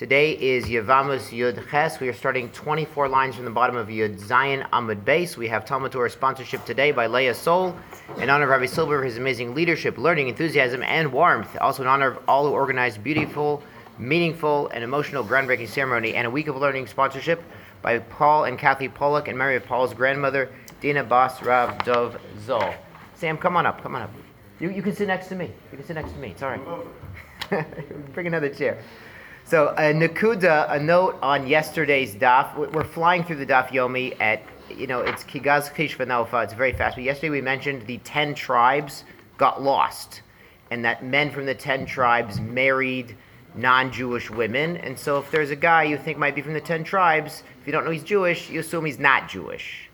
Today is Yavamas Yud Ches. We are starting 24 lines from the bottom of Yud Zayin Amud Base. We have Talmud Torah sponsorship today by Leah Sol in honor of Rabbi Silver for his amazing leadership, learning, enthusiasm, and warmth. Also in honor of all who organized beautiful, meaningful, and emotional groundbreaking ceremony and a week of learning sponsorship by Paul and Kathy Pollock and Mary of Paul's grandmother, Dina Bas Rav Dov Zol. Sam, come on up. Come on up. You, you can sit next to me. You can sit next to me. It's all right. Bring another chair. So a nakuda, a note on yesterday's daf. We're flying through the daf yomi at, you know, it's kigaz kishvanofa. It's very fast. But yesterday we mentioned the ten tribes got lost, and that men from the ten tribes married non-Jewish women. And so if there's a guy you think might be from the ten tribes, if you don't know he's Jewish, you assume he's not Jewish.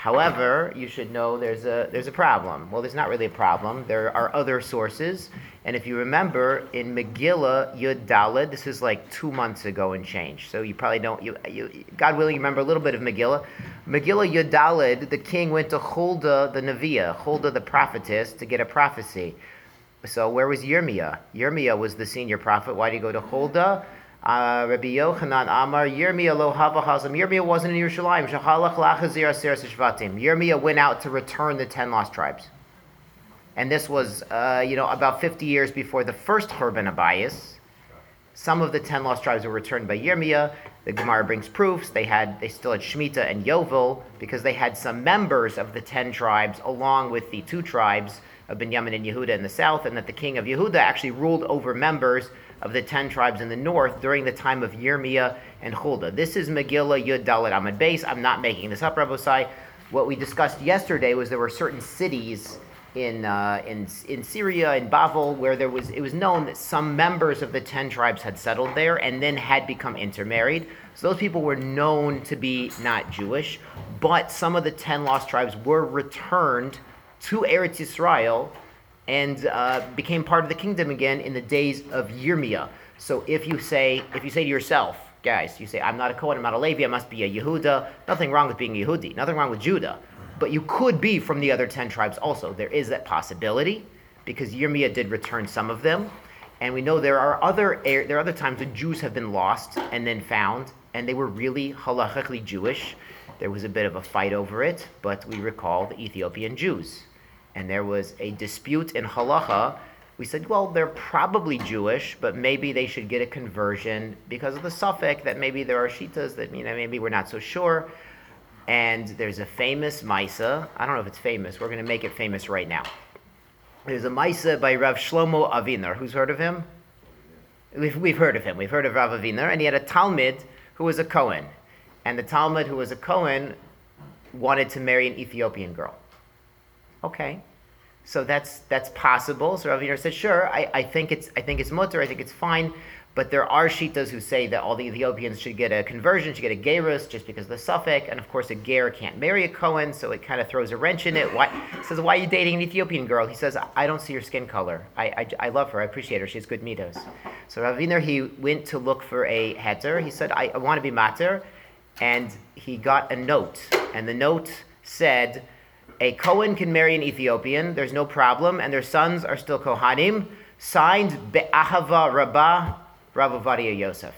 However, you should know there's a there's a problem. Well, there's not really a problem. There are other sources, and if you remember in Megillah Yud Daled, this is like two months ago and change. So you probably don't. You, you God willing, you remember a little bit of Megillah. Megillah Yud Daled, the king went to Huldah the Neviah, Huldah the prophetess, to get a prophecy. So where was Yirmiyah? Yirmiyah was the senior prophet. Why did he go to Huldah? Uh, Rabbi Yochanan Amar Yirmiyah lo hava. Yirmiyah wasn't in Yerushalayim. Shahalach lachazir aser shvatim. Yirmiyah went out to return the ten lost tribes, and this was uh, you know about fifty years before the first Churban Abayis. Some of the ten lost tribes were returned by Yirmiyah. The Gemara brings proofs. They had they still had Shemitah and Yovel because they had some members of the ten tribes along with the two tribes of Benjamin and Yehuda in the south, and that the king of Yehuda actually ruled over members of the ten tribes in the north during the time of Yirmiyah and Huldah. This is Megillah Yud Dalet Amad Base. I'm not making this up, Rabbi What we discussed yesterday was there were certain cities in, uh, in, in Syria, in Bavel, where there was, it was known that some members of the ten tribes had settled there and then had become intermarried. So those people were known to be not Jewish, but some of the ten lost tribes were returned to Eretz Yisrael and uh, became part of the kingdom again in the days of Yirmiyah. So if you say, if you say to yourself, guys, you say, I'm not a Kohen, I'm not a Levi, I must be a Yehuda. Nothing wrong with being a Yehudi. Nothing wrong with Judah. But you could be from the other ten tribes also. There is that possibility because Yirmiyah did return some of them. And we know there are other there are other times when Jews have been lost and then found, and they were really halachically Jewish. There was a bit of a fight over it, but we recall the Ethiopian Jews and there was a dispute in halacha, we said, well, they're probably Jewish, but maybe they should get a conversion because of the safek that maybe there are shitas that you know maybe we're not so sure. And there's a famous Misa. I don't know if it's famous. We're going to make it famous right now. There's a Misa by Rav Shlomo Aviner. Who's heard of him? We've, we've heard of him. We've heard of Rav Aviner. And he had a Talmid who was a Cohen. And the Talmid who was a Cohen wanted to marry an Ethiopian girl. Okay. So that's that's possible. So Rav said, sure, I, I think it's I think it's mutter, I think it's fine. But there are shitas who say that all the Ethiopians should get a conversion, should get a gerus just because of the safek, and of course a ger can't marry a Cohen, so it kind of throws a wrench in it. Why says, why are you dating an Ethiopian girl? He says, I don't see your skin color. I, I, I love her, I appreciate her, she has good middos. So Rav Aviner he went to look for a heter. He said, I, I want to be mater, and he got a note, and the note said a Cohen can marry an Ethiopian, there's no problem, and their sons are still Kohanim, signed Be'ahava Rabbah Rav Ovadia Yosef.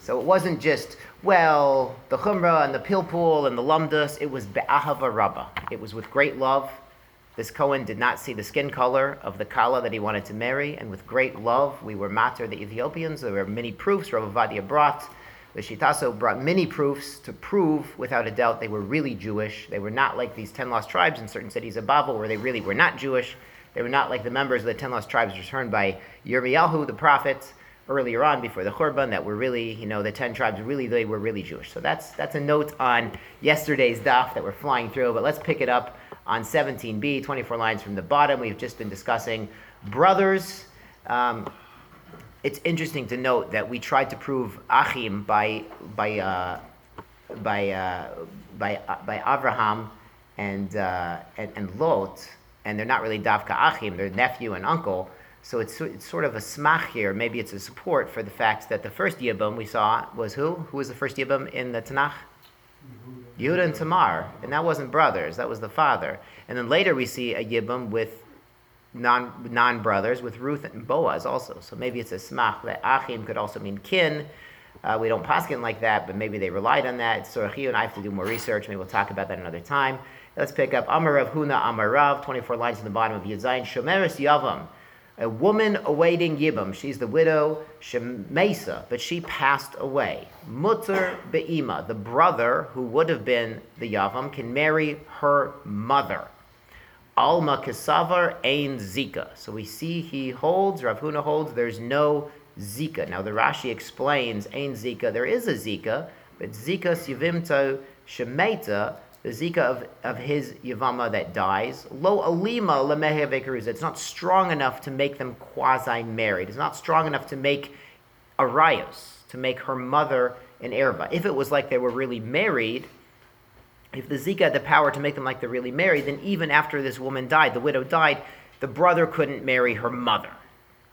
So it wasn't just, well, the Chumrah and the Pilpul and the Lumdus, it was Be'ahava Rabbah. It was with great love. This Cohen did not see the skin color of the Kala that he wanted to marry, and with great love, we were matter the Ethiopians. There were many proofs Rav Ovadia brought the Shitaso brought many proofs to prove, without a doubt, they were really Jewish. They were not like these ten lost tribes in certain cities of Babel, where they really were not Jewish. They were not like the members of the ten lost tribes returned by Yirmiyahu, the prophet, earlier on before the Churban, that were really, you know, the ten tribes really, they were really Jewish. So that's that's a note on yesterday's daf that we're flying through. But let's pick it up on 17b, 24 lines from the bottom. We've just been discussing brothers. Um, it's interesting to note that we tried to prove Achim by by uh, by uh, by uh, by Avraham and, uh, and, and Lot, and they're not really Davka Achim; they're nephew and uncle. So it's, it's sort of a smach here. Maybe it's a support for the fact that the first Yibam we saw was who? Who was the first Yibam in the Tanakh? Yehuda and Tamar, and that wasn't brothers; that was the father. And then later we see a Yibam with non non brothers with Ruth and Boaz also. So maybe it's a smach that achim could also mean kin. Uh, we don't paskin like that, but maybe they relied on that. So and I have to do more research. Maybe we'll talk about that another time. Let's pick up Amarav Huna Amarav, 24 lines in the bottom of Yadzayin. Shomeris Yavam, a woman awaiting Yibam. She's the widow Shemesa, but she passed away. Mutter Be'ima, the brother who would have been the Yavam, can marry her mother. Alma Kesavar Ein Zika. So we see he holds, Rav Huna holds, there's no Zika. Now the Rashi explains Ein Zika, there is a Zika, but Zika Sivimto Shemeta, the Zika of, of his Yavama that dies, Lo Alima Lemehe It's not strong enough to make them quasi married. It's not strong enough to make Arios, to make her mother an Erba. If it was like they were really married, if the Zika had the power to make them like they're really married, then even after this woman died, the widow died, the brother couldn't marry her mother.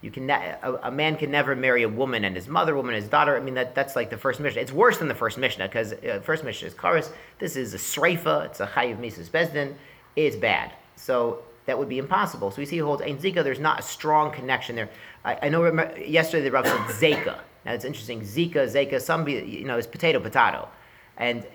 You can a, a, man can never marry a woman and his mother, woman and his daughter. I mean that that's like the first Mishnah. It's worse than the first Mishnah because uh, first Mishnah is Karis. This is a Sreifa. It's a Chayiv Mises Bezdin. It's bad. So that would be impossible. So we see he holds Ein Zika. There's not a strong connection there. I, I know remember, yesterday the Rav said Zeka. Now it's interesting. Zika, Zeka. Some you know is potato, potato. And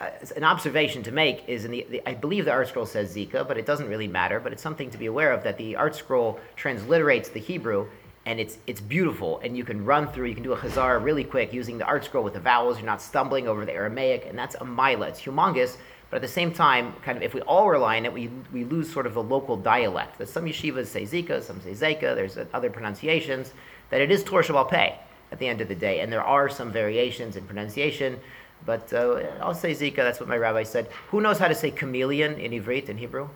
uh, uh, an observation to make is, in the, the, I believe the ArtScroll says Zika, but it doesn't really matter. But it's something to be aware of that the ArtScroll transliterates the Hebrew, and it's it's beautiful. And you can run through, you can do a Chazar really quick using the ArtScroll with the vowels. You're not stumbling over the Aramaic, and that's a mila. It's humongous, but at the same time, kind of if we all rely on it, we, we lose sort of the local dialect. That some yeshivas say Zika, some say Zeka. There's other pronunciations. That it is Torah Sheba'al Peh at the end of the day, and there are some variations in pronunciation. But uh, I'll say Zika, that's what my rabbi said. Who knows how to say chameleon in Ivrit, in Hebrew?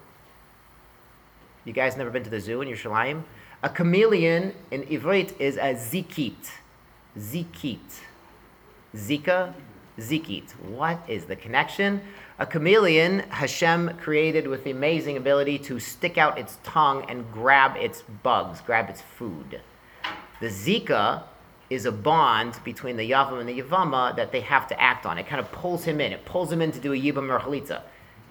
You guys never been to the zoo in Yerushalayim? A chameleon in Ivrit is a zikit. Zikit. Zika, zikit. What is the connection? A chameleon Hashem created with the amazing ability to stick out its tongue and grab its bugs, grab its food. The Zika is a bond between the Yavam and the Yavama that they have to act on. It kind of pulls him in. It pulls him in to do a Yibam or Chalitza.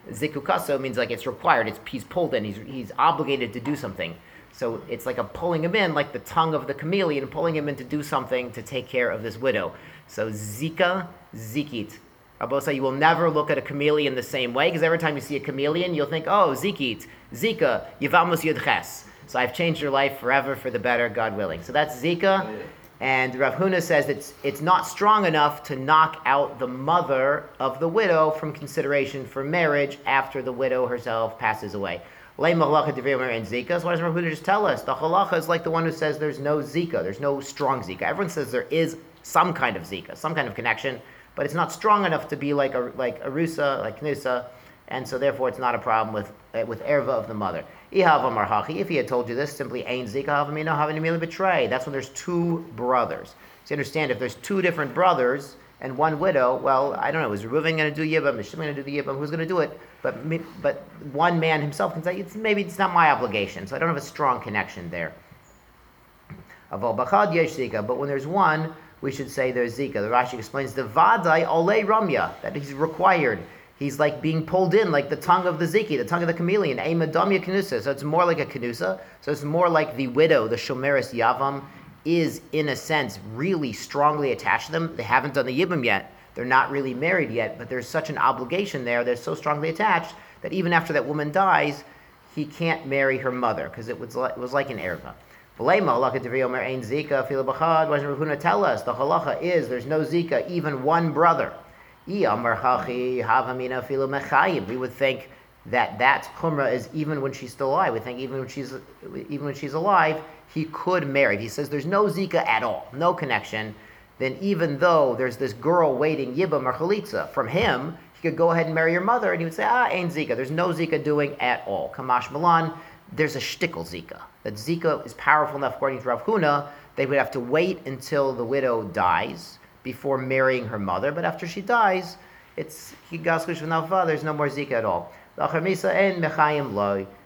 Zikukaso means like it's required. It's, he's pulled in. He's, he's obligated to do something. So it's like a pulling him in, like the tongue of the chameleon, pulling him in to do something to take care of this widow. So Zika, Zikit. Abosa, you will never look at a chameleon the same way, because every time you see a chameleon, you'll think, oh, Zikit, Zika, Yivamos Yudches. So I've changed your life forever for the better, God willing. So that's Zika. And Rav Huna says it's, it's not strong enough to knock out the mother of the widow from consideration for marriage after the widow herself passes away. Lay halacha and zika. So why does Rav Huna just tell us? The halacha is like the one who says there's no zika, there's no strong zika. Everyone says there is some kind of zika, some kind of connection, but it's not strong enough to be like a like arusa, like knusa, and so therefore it's not a problem with uh, with erva of the mother. If he had told you this, simply ain zika betray. That's when there's two brothers. So you understand, if there's two different brothers and one widow, well, I don't know, is Reuven going to do yibam? Is Shimon going to do the yibam? Who's going to do it? But but one man himself can say, it's, maybe it's not my obligation, so I don't have a strong connection there. But when there's one, we should say there's zika. The Rashi explains the vadai ole ramya that he's required he's like being pulled in like the tongue of the ziki, the tongue of the chameleon, a madamya kanusa. So it's more like a kanusa. So it's more like the widow, the shomeris yavam, is in a sense really strongly attached to them. They haven't done the yibam yet. They're not really married yet, but there's such an obligation there. They're so strongly attached that even after that woman dies, he can't marry her mother because it was like, it was like an erva. Tell us the halacha is there's no zika, even one brother. We would think that that chumrah is even when she's still alive. We think even when she's even when she's alive, he could marry. He says there's no zika at all, no connection. Then even though there's this girl waiting yibam or chalitza from him, he could go ahead and marry your mother, and he would say, ah, ain't zika. There's no zika doing at all. Kamash Milan, there's a shtickle zika. That zika is powerful enough, according to Rav Huna, they would have to wait until the widow dies before marrying her mother, but after she dies, it's there's no more zika at all.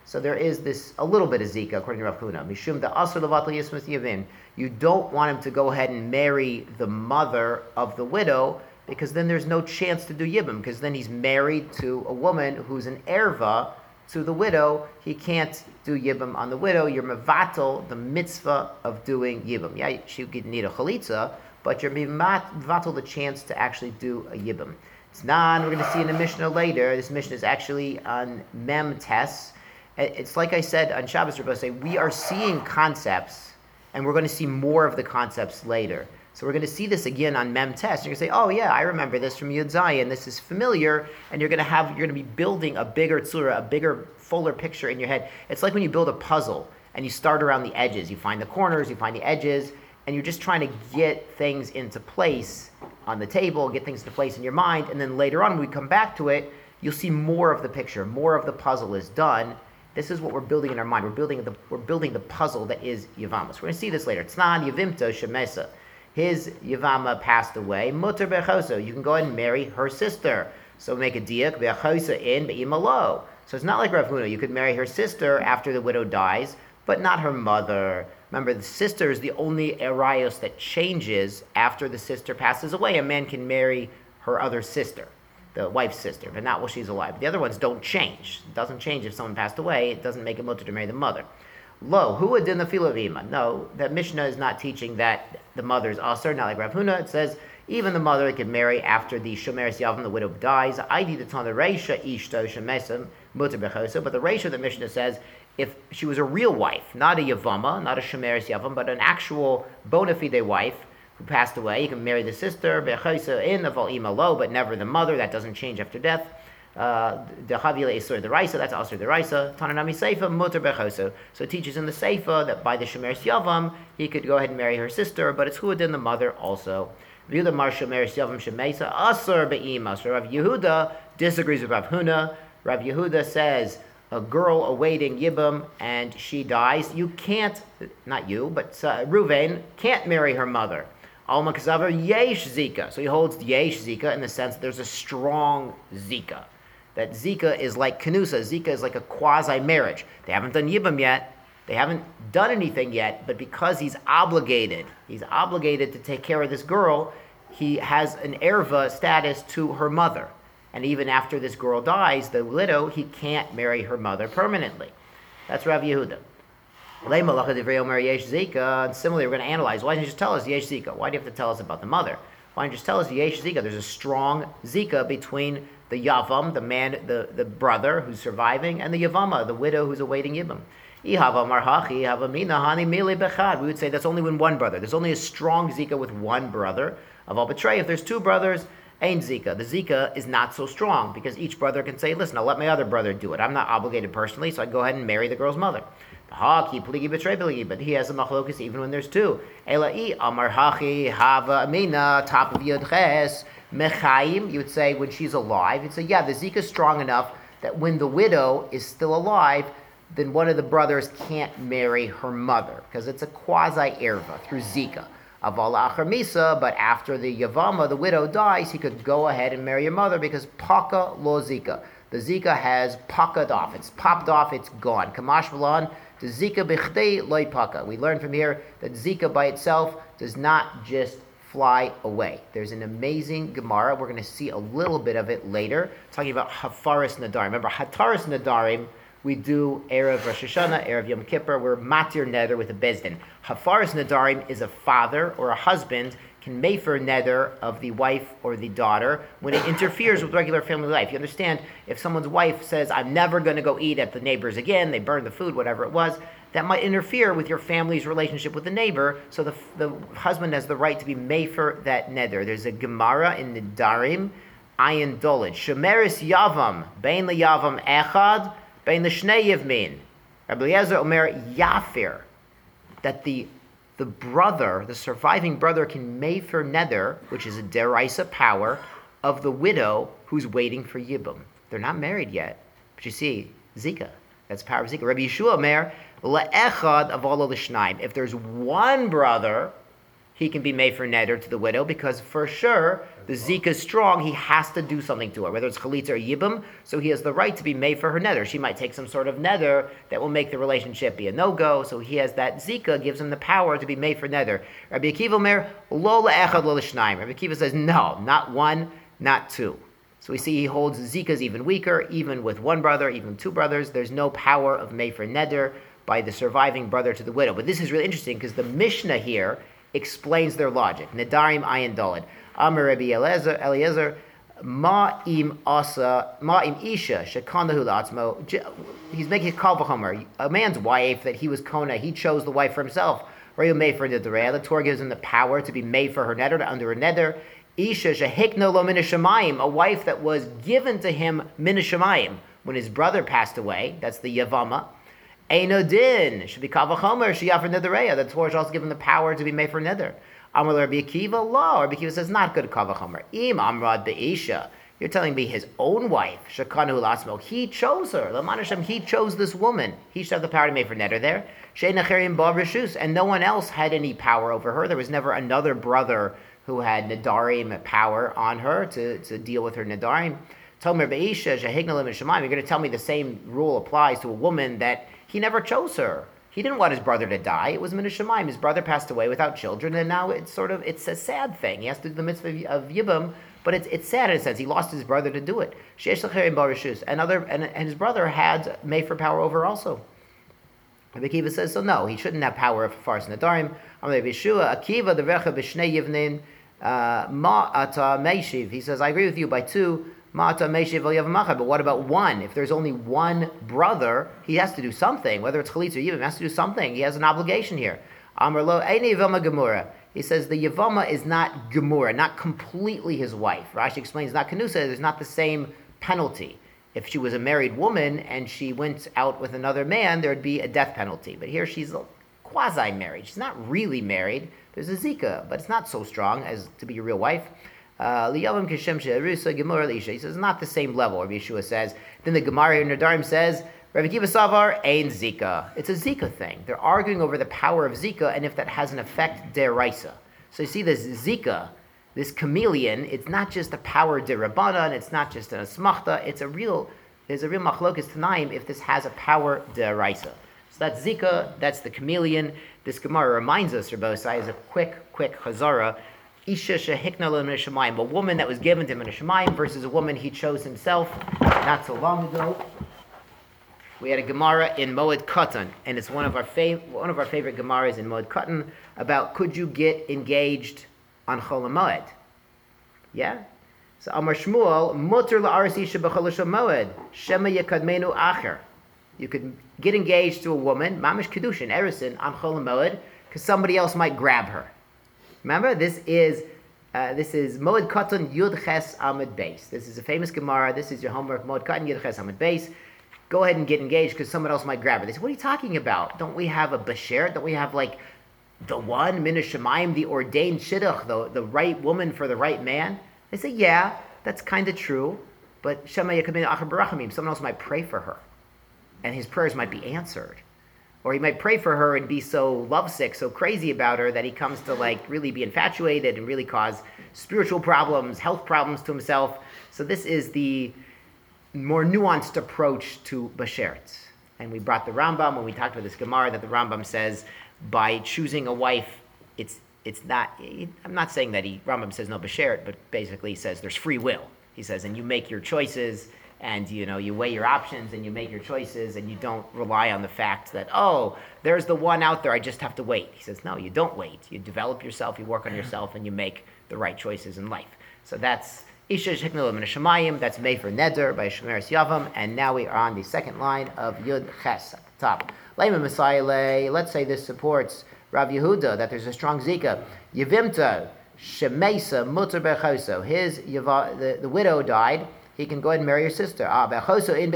So there is this a little bit of zika according to Rav Huna. Mishum. You don't want him to go ahead and marry the mother of the widow because then there's no chance to do yibam because then he's married to a woman who's an erva to the widow, he can't do yibum on the widow. You're mevatel the mitzvah of doing yibum. Yeah, she could need a chalitza, but you're mevatel the chance to actually do a yibum. It's not. We're going to see in the Mishnah later. This Mishnah is actually on mem tes. It's like I said on Shabbos. We're say we are seeing concepts, and we're going to see more of the concepts later. So we're going to see this again on Mem Tes. You're going to say, oh yeah, I remember this from Yud Zayin. This is familiar, and you're going to have you're going to be building a bigger tzura, a bigger, fuller picture in your head. It's like when you build a puzzle and you start around the edges. You find the corners, you find the edges, and you're just trying to get things into place on the table, get things into place in your mind, and then later on, when we come back to it, you'll see more of the picture, more of the puzzle is done. This is what we're building in our mind. We're building the we're building the puzzle that is Yavamas. We're to see this later. It's not Yavimta Shemesa his Yavama passed away, mutter bechoso. You can go ahead and marry her sister. So make a diak bechosa in be'imalo. So it's not like Rav Huna. You could marry her sister after the widow dies, but not her mother. Remember, the sister is the only eraios that changes after the sister passes away. A man can marry her other sister, the wife's sister, but not while she's alive. The other ones don't change. It doesn't change if someone passed away. It doesn't make it mutter to marry the mother. Lo, who din the? No, that Mishnah is not teaching that the mother is aser, not like Rav Huna. It says even the mother can marry after the shomeres yavam, the widow dies. I did the reisha ishto shemesim mutter bechosa, but the reisha the Mishnah says if she was a real wife, not a yavama, not a shomeres yavam, but an actual bona fide wife who passed away, you can marry the sister in the lo, but never the mother. That doesn't change after death uh, the Havila Isur the Raisa, that's also the Raisa. Tananami Seifa, Mutter Bechoso. So it teaches in the Seifa that by the Shemer Yavam, he could go ahead and marry her sister, but it's Huadin the mother also. Yehuda Mar Shemer Yavam Shemesa, Asur Be'ima. So Rav Yehuda disagrees with Rav Huna. Rav Yehuda says, a girl awaiting Yibam and she dies, you can't, not you, but uh, Ruvain can't marry her mother. Alma Kazavar Yesh Zika. So he holds Yesh Zika in the sense that there's a strong Zika that Zika is like Kanusa. Zika is like a quasi marriage. They haven't done Yibam yet. They haven't done anything yet, but because he's obligated, he's obligated to take care of this girl, he has an erva status to her mother. And even after this girl dies, the widow, he can't marry her mother permanently. That's Rav Yehuda. And similarly, we're going to analyze. Why didn't you just tell us Yesh Zika? Why do you have to tell us about the mother? Why don't you just tell us Yesh Zika? There's a strong Zika between the Yavam, the man, the, the brother who's surviving, and the Yavama, the widow who's awaiting Yibam. We would say that's only when one brother. There's only a strong Zika with one brother of all betray. If there's two brothers, ain't Zika. The Zika is not so strong because each brother can say, listen, I'll let my other brother do it. I'm not obligated personally, so I go ahead and marry the girl's mother. But he has a machlokas even when there's two. Ela'i amar hachi hava amina top of yodches mechayim. You would say when she's alive. You'd say yeah, the zika is strong enough that when the widow is still alive, then one of the brothers can't marry her mother because it's a quasi erva through zika. Avala misa, but after the yavama, the widow dies, he could go ahead and marry your mother because paka lo zika. The zika has pakad off. It's popped off. It's gone. Kamash the Zika bichdei loipaka. We learn from here that Zika by itself does not just fly away. There's an amazing Gemara. We're going to see a little bit of it later, talking about Hafaris Nadarim. Remember, Hataris Nadarim, we do Erev Rosh Hashanah, Erev Yom Kippur, we're Matir Neder with a Bezdin. Hafaris Nadarim is a father or a husband can mefer nether of the wife or the daughter when it interferes with regular family life. You understand, if someone's wife says, I'm never going to go eat at the neighbor's again, they burn the food, whatever it was, that might interfere with your family's relationship with the neighbor. So the, the husband has the right to be mefer that nether. There's a Gemara in Nedarim, Ayin Dolid. Shemeris Yavam, Bain Yavam Echad, Bain Shnei Yivmin. Rabbi Eliezer Omer Yafir, that the the brother, the surviving brother, can for nether, which is a deraisa power, of the widow who's waiting for Yibum. They're not married yet. But you see, Zika. That's power of Zika. Rabbi Yehoshua Mer, le'echad of all of the shnaim. If there's one brother he can be for neder to the widow because for sure the zika is strong. He has to do something to her, whether it's chalitza or yibum. So he has the right to be made for her neder. She might take some sort of neder that will make the relationship be a no go. So he has that zika gives him the power to be made for neder. Rabbi Akiva Mer lola echad lola. Rabbi Akiva says no, not one, not two. So we see he holds Zika's even weaker, even with one brother, even two brothers. There's no power of Mefer Neder by the surviving brother to the widow. But this is really interesting because the Mishnah here explains their logic. Nedarim ayin dalid. Amar Rabbi Eliezer, Eliezer Ma im asa, ma im isha, shekanahu la'atzmo. He's making a kal A man's wife that he was kona, he chose the wife for himself. Rayu made for the The Torah gives him the power to be made for her neder, under her neder. Isha shehikno lo minashamayim, a wife that was given to him minashamayim when his brother passed away. That's the yavama. Eino din should be kavachomer sheyafar nedereya. The Torah is also given the power to be made for neder. Amar Rabbi Akiva, law. Rabbi Akiva says not good kavachomer. Im amrad be'isha. You're telling me his own wife, Shakanu Lasmo, he chose her. Lamanasham, he chose this woman. He should have the power to make for neder there. And no one else had any power over her. There was never another brother who had Nadarim power on her to, to deal with her Nadarim. Tomer Be'isha, Shahignalim and shemaim. You're going to tell me the same rule applies to a woman that he never chose her. He didn't want his brother to die. It was Minashamayim. His brother passed away without children, and now it's sort of it's a sad thing. He has to do the mitzvah of Yibam, but it's, it's sad in a sense. He lost his brother to do it. And other and, and his brother had Mayfer power over also. Rabbi Akiva says so. No, he shouldn't have power of Fars Nadarim. Rabbi Yehoshua Akiva the Recha b'Shnei Yivnin uh, Ma Ata Meishiv. He says I agree with you by two. But what about one? If there's only one brother, he has to do something. Whether it's chalitz or yivim, he has to do something. He has an obligation here. He says the Yavama is not Gemura, not completely his wife. Rashi explains not Kanusa, there's not the same penalty. If she was a married woman and she went out with another man, there would be a death penalty. But here she's quasi married. She's not really married. There's a Zika, but it's not so strong as to be your real wife. Uh, he says not the same level. Rabbi Yeshua says. Then the Gemara in Nadarim says, Rabbi Akiva Savar ain't Zika. It's a Zika thing. They're arguing over the power of Zika and if that has an effect deraisa. So you see this Zika, this chameleon. It's not just a power derabanan. It's not just an asmachta. It's a real. There's a real machlokas tanaim if this has a power deraisa. So that's Zika. That's the chameleon. This Gemara reminds us, Rabbi as a quick, quick chazara Isha shehikna a woman that was given to him in a versus a woman he chose himself not so long ago. We had a Gemara in Moed Katan, and it's one of our fav- one of our favorite Gemaras in Moed Katan about could you get engaged on Chol Moed? Yeah. So Amar Shmuel Mutter la'aris isha Moed Shema Yekadmenu Acher. You could get engaged to a woman, Mamish Kedushin, Erison, on Chol Moed, because somebody else might grab her. Remember, this is uh, this is Moed Katan Yud Ches Amid Base. This is a famous Gemara. This is your homework. Moed Katan Yud Ches Amid Base. Go ahead and get engaged because someone else might grab her. They say, "What are you talking about? Don't we have a Bashert? Don't we have like the one Minashamayim, the ordained Shidduch, the the right woman for the right man?" They say, "Yeah, that's kind of true." But Shema Yakamina Achar Barachamim, someone else might pray for her, and his prayers might be answered or he might pray for her and be so lovesick, so crazy about her that he comes to like really be infatuated and really cause spiritual problems, health problems to himself. So this is the more nuanced approach to Bashert. And we brought the Rambam when we talked about this Gemara that the Rambam says by choosing a wife, it's it's not. I'm not saying that he Rambam says no Bashert, but basically he says there's free will. He says, and you make your choices and you know you weigh your options and you make your choices and you don't rely on the fact that oh there's the one out there i just have to wait. He says no you don't wait. You develop yourself you work on yourself and you make the right choices in life. So that's Isha Sheknilim and Shemayim, that's made for Neder by Shemeris Yavam, and now we are on the second line of Yud Ches at the top. Lema mesayeia, let's say this supports Rav Yehuda, that there's a strong Zika. Yevimta, Shemesa Mutter Bechoso, his, the, the widow died, he can go ahead and marry your sister. Ah, in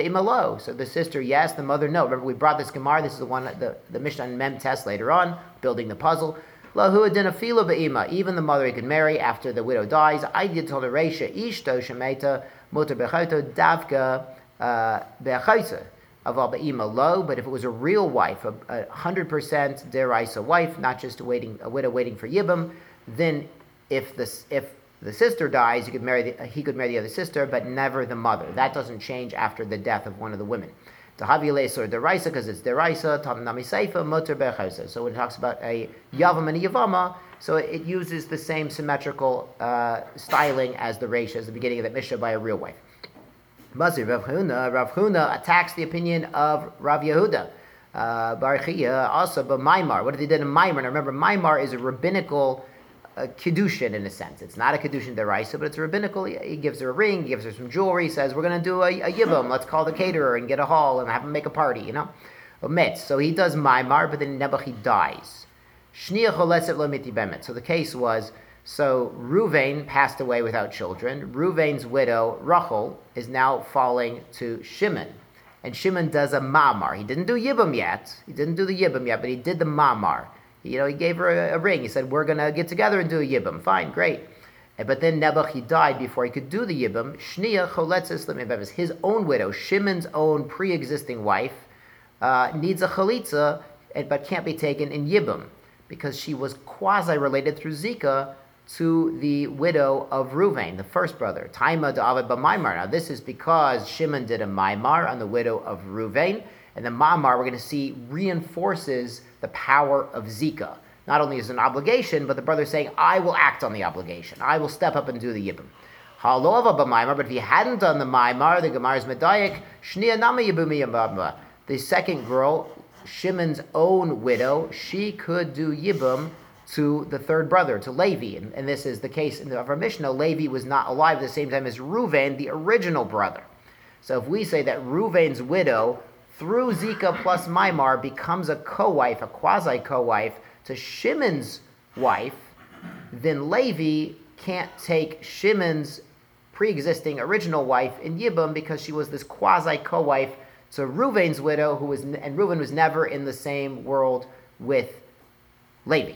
So the sister, yes, the mother, no. Remember, we brought this Gemara. This is the one, the, the Mishnah and Mem tes later on, building the puzzle. Even the mother he can marry after the widow dies. I did tell the Reisha, Ishto Shemeta, Mutter Bechoto, Davka uh, Bechoto. Lo, but if it was a real wife, a hundred percent deraisa wife, not just a waiting a widow waiting for yibam, then if this if the sister dies, he could marry the, he could marry the other sister, but never the mother. That doesn't change after the death of one of the women. The Haviles or because it's Deraisa. So when it talks about a Yavam and a Yavama, so it uses the same symmetrical uh, styling as the Reish, as the beginning of the Mishnah by a real wife. Mazir Rav Huna, Rav Huna attacks the opinion of Rav Yehuda. Uh, Barchia also, but Maimar. What did they did in Maimar? Now remember, Maimar is a rabbinical uh, kedushin in a sense. It's not a kedushin deraisa, but it's a rabbinical. He gives her a ring, gives her some jewelry, says, "We're going to do a, a yibum. Let's call the caterer and get a hall and have him make a party." You know, a So he does Maimar, but then Nebuch dies. So the case was. So Ruvain passed away without children. Ruvain's widow Rachel is now falling to Shimon, and Shimon does a mamar. He didn't do yibum yet. He didn't do the yibum yet, but he did the mamar. You know, he gave her a, a ring. He said, "We're gonna get together and do a yibum." Fine, great. But then Nebuch, he died before he could do the yibum. Shnia choletzis His own widow, Shimon's own pre-existing wife, uh, needs a chalitza, but can't be taken in yibum because she was quasi-related through Zika to the widow of Ruvain, the first brother, Taima Da'avid B'maimar. Now, this is because Shimon did a Maimar on the widow of Ruvain, and the Maimar, we're going to see, reinforces the power of Zika. Not only is an obligation, but the brother is saying, I will act on the obligation. I will step up and do the Yibam. Halova B'maimar, but if he hadn't done the Maimar, the Gemara is Medayik, Shnia Nama Yibumi The second girl, Shimon's own widow, she could do Yibam to the third brother, to Levi. And, and this is the case in the, of our Mishnah. Levi was not alive at the same time as Ruvain, the original brother. So if we say that Ruvain's widow, through Zika plus Maimar, becomes a co-wife, a quasi-co-wife, to Shimon's wife, then Levi can't take Shimon's pre-existing original wife in Yibam because she was this quasi-co-wife to Ruvain's widow, who was, and Reuven was never in the same world with Levi.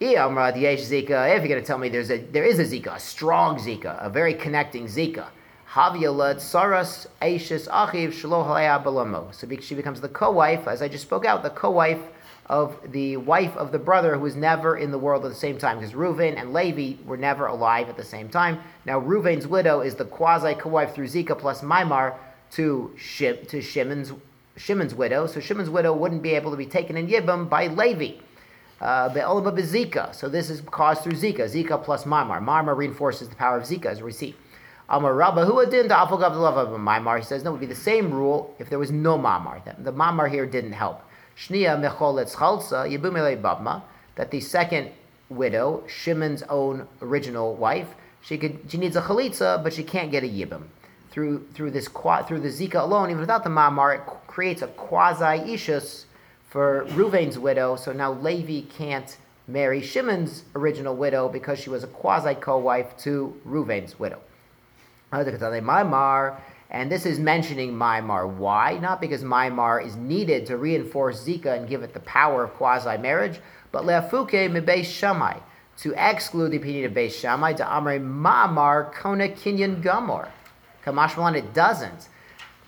If you're going to tell me there's a, there is a Zika, a strong Zika, a very connecting Zika, saras aishis achiv So she becomes the co-wife, as I just spoke out, the co-wife of the wife of the brother who was never in the world at the same time, because Reuven and Levi were never alive at the same time. Now Reuven's widow is the quasi co-wife through Zika plus Maimar to Shim, to Shimon's Shimon's widow. So Shimon's widow wouldn't be able to be taken in Yibam by Levi. Uh, Be'olama bezika. So this is caused through Zika. Zika plus Maimar. Maimar reinforces the power of Zika as we see. Amar Rabba, who adin Maimar. He says no, it would be the same rule if there was no Mamar. The Mamar here didn't help. Shnia mecholetz chalsa yibumele babma. That the second widow, Shimon's own original wife, she could she needs a chalitza, but she can't get a yibum through through this through the zika alone. Even without the mamar, it creates a quasi ishus for Ruvain's widow, so now Levi can't marry Shimon's original widow because she was a quasi co-wife to Ruvain's widow. And this is mentioning Maimar. Why? Not because Maimar is needed to reinforce Zika and give it the power of quasi marriage, but Leafuke Mibeis Shamai, to exclude the opinion of Beis Shammai, to Amre Mamar Kona Kinyan Gamor. Kamashmalan, it doesn't.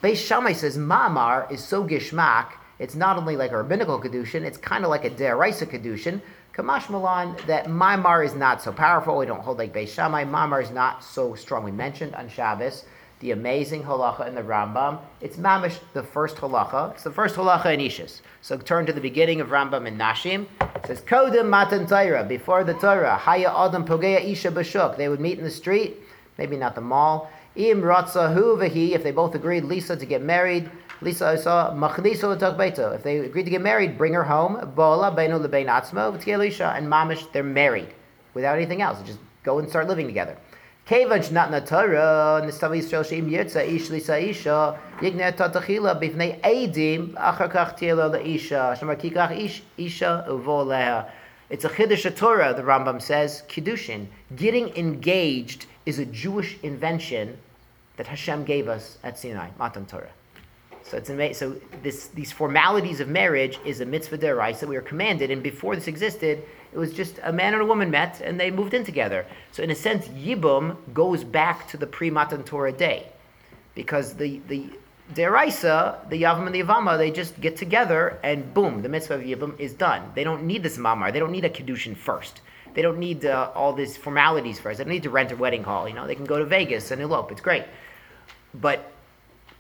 Beis Shammai says Mamar is so gishmak it's not only like a rabbinical kedushin, it's kind of like a deraisa kedushin. Kamash that Maimar is not so powerful. We don't hold like Beis Shammai. Maimar is not so strongly mentioned on Shabbos. The amazing halacha in the Rambam. It's mamish the first halacha. It's the first halacha in Ishis. So turn to the beginning of Rambam in Nashim. It says Kodim Matan Torah before the Torah. Haya Adam Pogea Isha Bashuk. They would meet in the street, maybe not the mall. Im Ratzahu Vehi. If they both agreed, Lisa to get married. Lisa saw Machniso Beito. If they agreed to get married, bring her home. Bola Beinu Lebein Atzmo Lisha and Mamish. They're married without anything else. Just go and start living together. Kevanch not natara nistav Yisrael sheim yirtza ish lisa isha yigne tatachila bifnei edim achar kach tiela leisha shamar kikach ish isha uvo. It's a chiddush Torah. The Rambam says kiddushin. Getting engaged is a Jewish invention that Hashem gave us at Sinai, Matan Torah. So it's. So this these formalities of marriage is a mitzvah deraisa. We are commanded, and before this existed, it was just a man and a woman met and they moved in together. So in a sense, yibum goes back to the pre-matan Torah day, because the the deraisa, the yavam and the yavama, they just get together and boom, the mitzvah of yibum is done. They don't need this mamar. They don't need a kedushin first. They don't need uh, all these formalities first. They don't need to rent a wedding hall. You know, they can go to Vegas and elope. It's great, but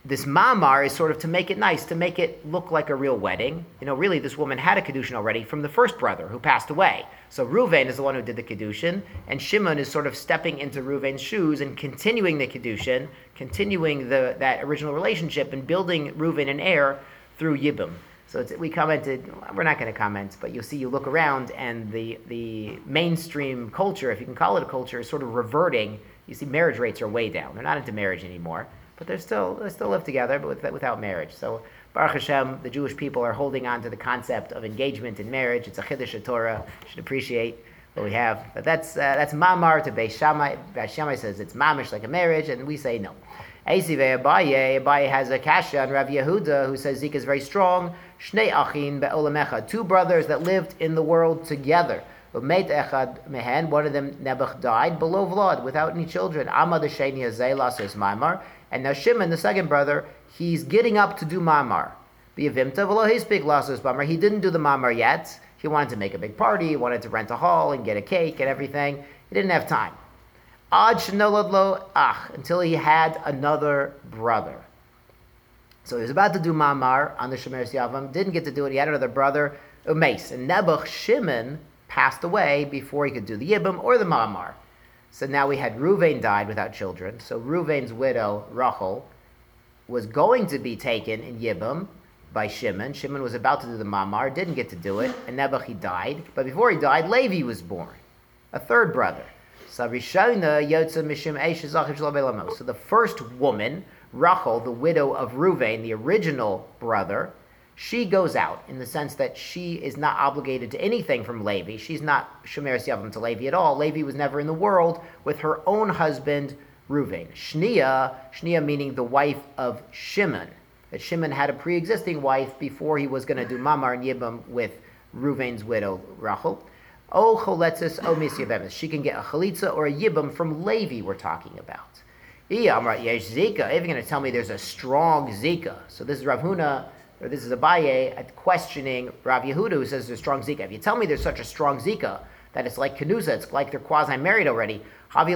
this mamar is sort of to make it nice, to make it look like a real wedding. You know, really, this woman had a kedushin already from the first brother who passed away. So Ruvain is the one who did the kedushin, and Shimon is sort of stepping into Ruvain's shoes and continuing the kedushin, continuing the, that original relationship, and building Ruvain an heir through Yibam. So we commented, we're not going to comment, but you'll see, you look around, and the, the mainstream culture, if you can call it a culture, is sort of reverting. You see, marriage rates are way down. They're not into marriage anymore but they're still they still live together, but with, without marriage. So Baruch Hashem, the Jewish people are holding on to the concept of engagement in marriage. It's a chiddush Torah. Should appreciate what we have. But that's uh, that's mamar to Beis Shammai. Beis Shammai says it's mamish like a marriage, and we say no. Eisive Abaye, Abaye has a kasha on Rav Yehuda who says Zika is very strong. Shnei achin be'olamecha, two brothers that lived in the world together. Mate echad mehen, one of them Nebuch died below Vlad without any children. Amad Sheni Azay says Maimar. And now Shimon, the second brother, he's getting up to do mamar. He didn't do the mamar yet. He wanted to make a big party. He wanted to rent a hall and get a cake and everything. He didn't have time. Ad ach until he had another brother. So he was about to do mamar on the Shemer Yavam. Didn't get to do it. He had another brother, Umes. And Nebuch Shimon passed away before he could do the Yibam or the mamar. So now we had Ruvain died without children. So Ruvain's widow, Rachel, was going to be taken in Yibam by Shimon. Shimon was about to do the Mamar, didn't get to do it, and Nebuch died. But before he died, Levi was born, a third brother. So the first woman, Rachel, the widow of Ruvain, the original brother, she goes out in the sense that she is not obligated to anything from Levi. She's not Shemeres Yavam to Levi at all. Levi was never in the world with her own husband, Ruvain. Shnia, Shnia meaning the wife of Shimon. That Shimon had a pre-existing wife before he was going to do Mamar and Yibam with Ruvain's widow, Rachel. O choletzis o misyabemis. She can get a chalitza or a yibam from Levi we're talking about. I'm right. If you're going to tell me there's a strong zika, so this is Rav Huna or this is Abaye questioning Rav Yehuda who says there's strong Zika. If you tell me there's such a strong Zika that it's like Kanusa, it's like they're quasi married already, then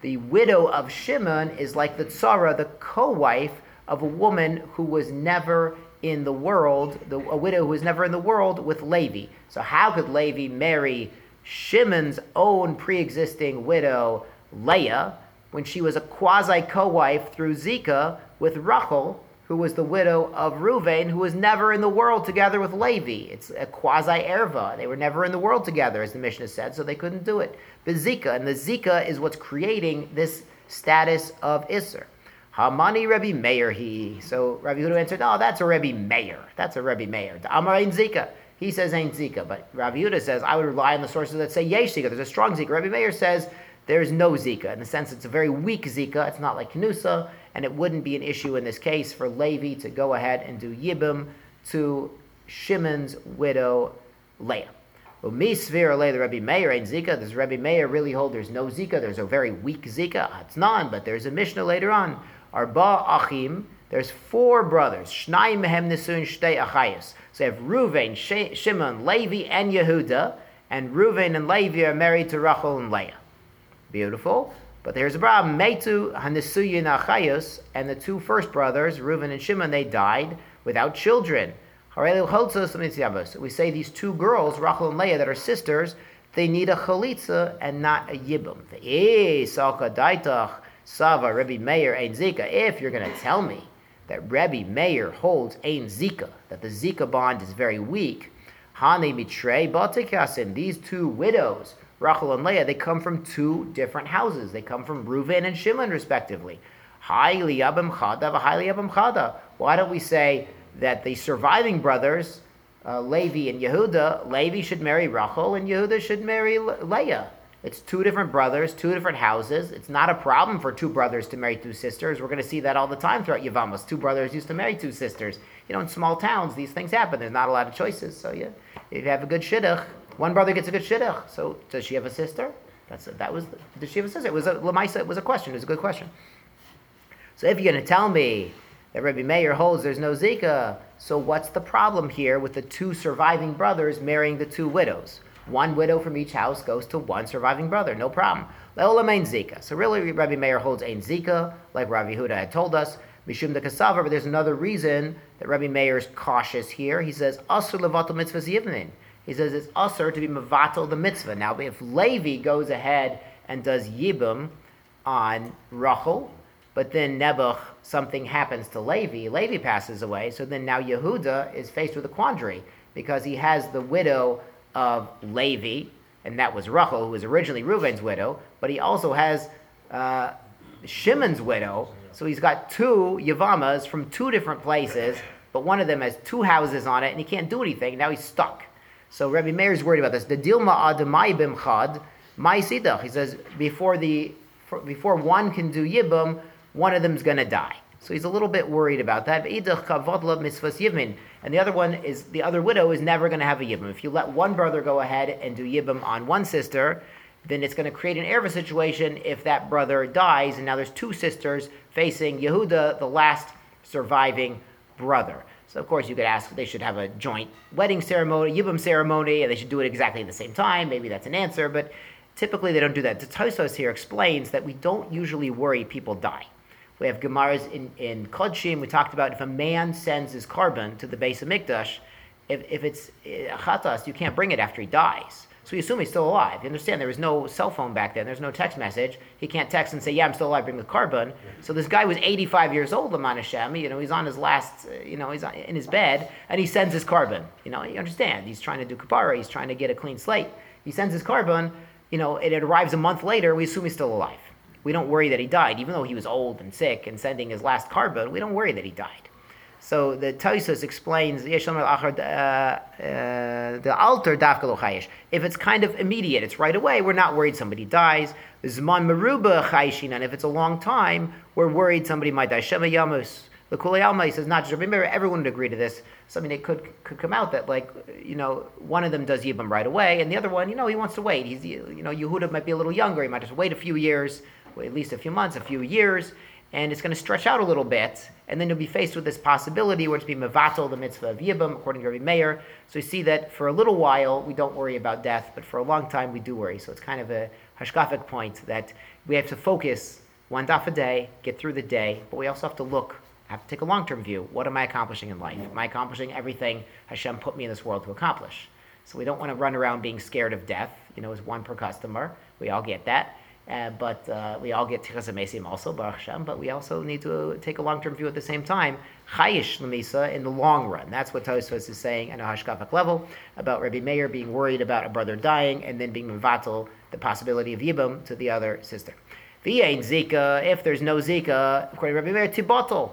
the widow of Shimon is like the Tzara, the co wife of a woman who was never in the world, the, a widow who was never in the world with Levi. So, how could Levi marry Shimon's own pre existing widow, Leah, when she was a quasi co wife through Zika with Rachel, who was the widow of Ruvain, who was never in the world together with Levi. It's a quasi erva. They were never in the world together, as the Mishnah said, so they couldn't do it. The Zika, and the Zika is what's creating this status of Isser. Hamani Rebbe Meir he. So Rabbi Yehuda answered, "No, that's a Rebbe Meir. That's a Rebbe Meir. Amar ain't Zika. He says ain't Zika, but Rabbi Yehuda says I would rely on the sources that say Yesh Zika. There's a strong Zika. Rabbi Meir says there's no Zika in the sense it's a very weak Zika. It's not like Knusa and it wouldn't be an issue in this case for Levi to go ahead and do Yibim to Shimon's widow Leah. Well, Misvir Le the Rebbe Meir ain't Zika. Does Rebbe Meir really hold there's no Zika? There's a very weak Zika. Ah, it's none, but there's a Mishnah later on. Arba Achim. There's four brothers. Shnai Mehem Nisun Shtei Achayis. So you have Ruvain, Shimon, Levi, and Yehuda. And Ruvain and Levi are married to Rachel and Leah. Beautiful. But there's a problem. Metu Hanisuyin Achayos, and the two first brothers, Reuven and Shimon, they died without children. We say these two girls, Rachel and Leah, that are sisters, they need a chalitza and not a yibum. Eh, Sava, Rebbe Meir, Ein Zika. If you're going to tell me that Rebbe Meir holds Ein Zika, that the Zika bond is very weak, Hane Mitre Batikasin, these two widows Rachel and Leah, they come from two different houses. They come from Reuven and Shimon, respectively. Highly Abim Chada, highly Abim Chada. Why don't we say that the surviving brothers, uh, Levi and Yehuda, Levi should marry Rachel and Yehuda should marry Leah? It's two different brothers, two different houses. It's not a problem for two brothers to marry two sisters. We're going to see that all the time throughout Yavamos. Two brothers used to marry two sisters. You know, in small towns, these things happen. There's not a lot of choices. So, yeah, if you have a good shidduch, one brother gets a good shidduch. So does she have a sister? That's a, that was. Does she have a sister? It was a lamaisa. It was a question. It was a good question. So if you're going to tell me that Rabbi Meir holds there's no zika, so what's the problem here with the two surviving brothers marrying the two widows? One widow from each house goes to one surviving brother, no problem. Le'olam ein zika. So really, Rabbi Meir holds ein zika, like Rabbi Huda had told us. Mishum de kasavar, but there's another reason that Rabbi Meir is cautious here. He says, asur levatal mitzvah yivnin. He says it's asur to be mevatel the mitzvah. Now, if Levi goes ahead and does yibum on Rachel, but then Nebuch, something happens to Levi, Levi passes away, so then now Yehuda is faced with a quandary because he has the widow of Levi, and that was Rachel, who was originally Reuven's widow, but he also has uh, Shimon's widow, so he's got two Yavamas from two different places, but one of them has two houses on it, and he can't do anything. Now he's stuck. So Rabbi Meir is worried about this. The dilma adamai bimchad, my sidach. He says before the before one can do yibum, one of them's going to die. So he's a little bit worried about that. And the other one is the other widow is never going to have a yibum. If you let one brother go ahead and do yibum on one sister, then it's going to create an erva situation if that brother dies, and now there's two sisters facing Yehuda, the last surviving brother. So of course you could ask they should have a joint wedding ceremony, yibum ceremony, and they should do it exactly at the same time. Maybe that's an answer, but typically they don't do that. The Tosfos here explains that we don't usually worry people die. We have Gemaras in, in Kodshim, we talked about if a man sends his korban to the base of Mikdash, if, if it's uh, chatas, you can't bring it after he dies. So we assume he's still alive. You understand? There was no cell phone back then. There's no text message. He can't text and say, "Yeah, I'm still alive. Bring the korban." So this guy was 85 years old, Laman Hashem. You know, he's on his last. Uh, you know, he's in his bed, and he sends his korban. You know, you understand? He's trying to do kapara. He's trying to get a clean slate. He sends his korban. You know, it arrives a month later. We assume he's still alive. We don't worry that he died, even though he was old and sick and sending his last korban. We don't worry that he died. So the Tosfos explains uh, uh, the altar dafkalo If it's kind of immediate, it's right away. We're not worried somebody dies. Zman meruba and if it's a long time, we're worried somebody might die. Shema yamus. The Kulei Alma he says not just remember everyone would agree to this. so Something that could could come out that like you know one of them does yibam right away, and the other one you know he wants to wait. He's you know Yehuda might be a little younger. He might just wait a few years, at least a few months, a few years, and it's going to stretch out a little bit, and then you'll be faced with this possibility where it's be mevatel, the mitzvah of Yibam, according to Rabbi Meir. So you see that for a little while we don't worry about death, but for a long time we do worry. So it's kind of a hashkafic point that we have to focus one daf a day, get through the day, but we also have to look, have to take a long-term view. What am I accomplishing in life? Am I accomplishing everything Hashem put me in this world to accomplish? So we don't want to run around being scared of death. You know, as one per customer. We all get that. Uh, but uh, we all get tichas mesim also, Baruch Hashem, but we also need to take a long-term view at the same time. Chayish lemisa in the long run. That's what Tosfos is saying at a hashkafic level about Rabbi Meir being worried about a brother dying and then being mevatel the possibility of yibum to the other sister. V'yein zika, if there's no zika, according to Rabbi Meir, tibotel.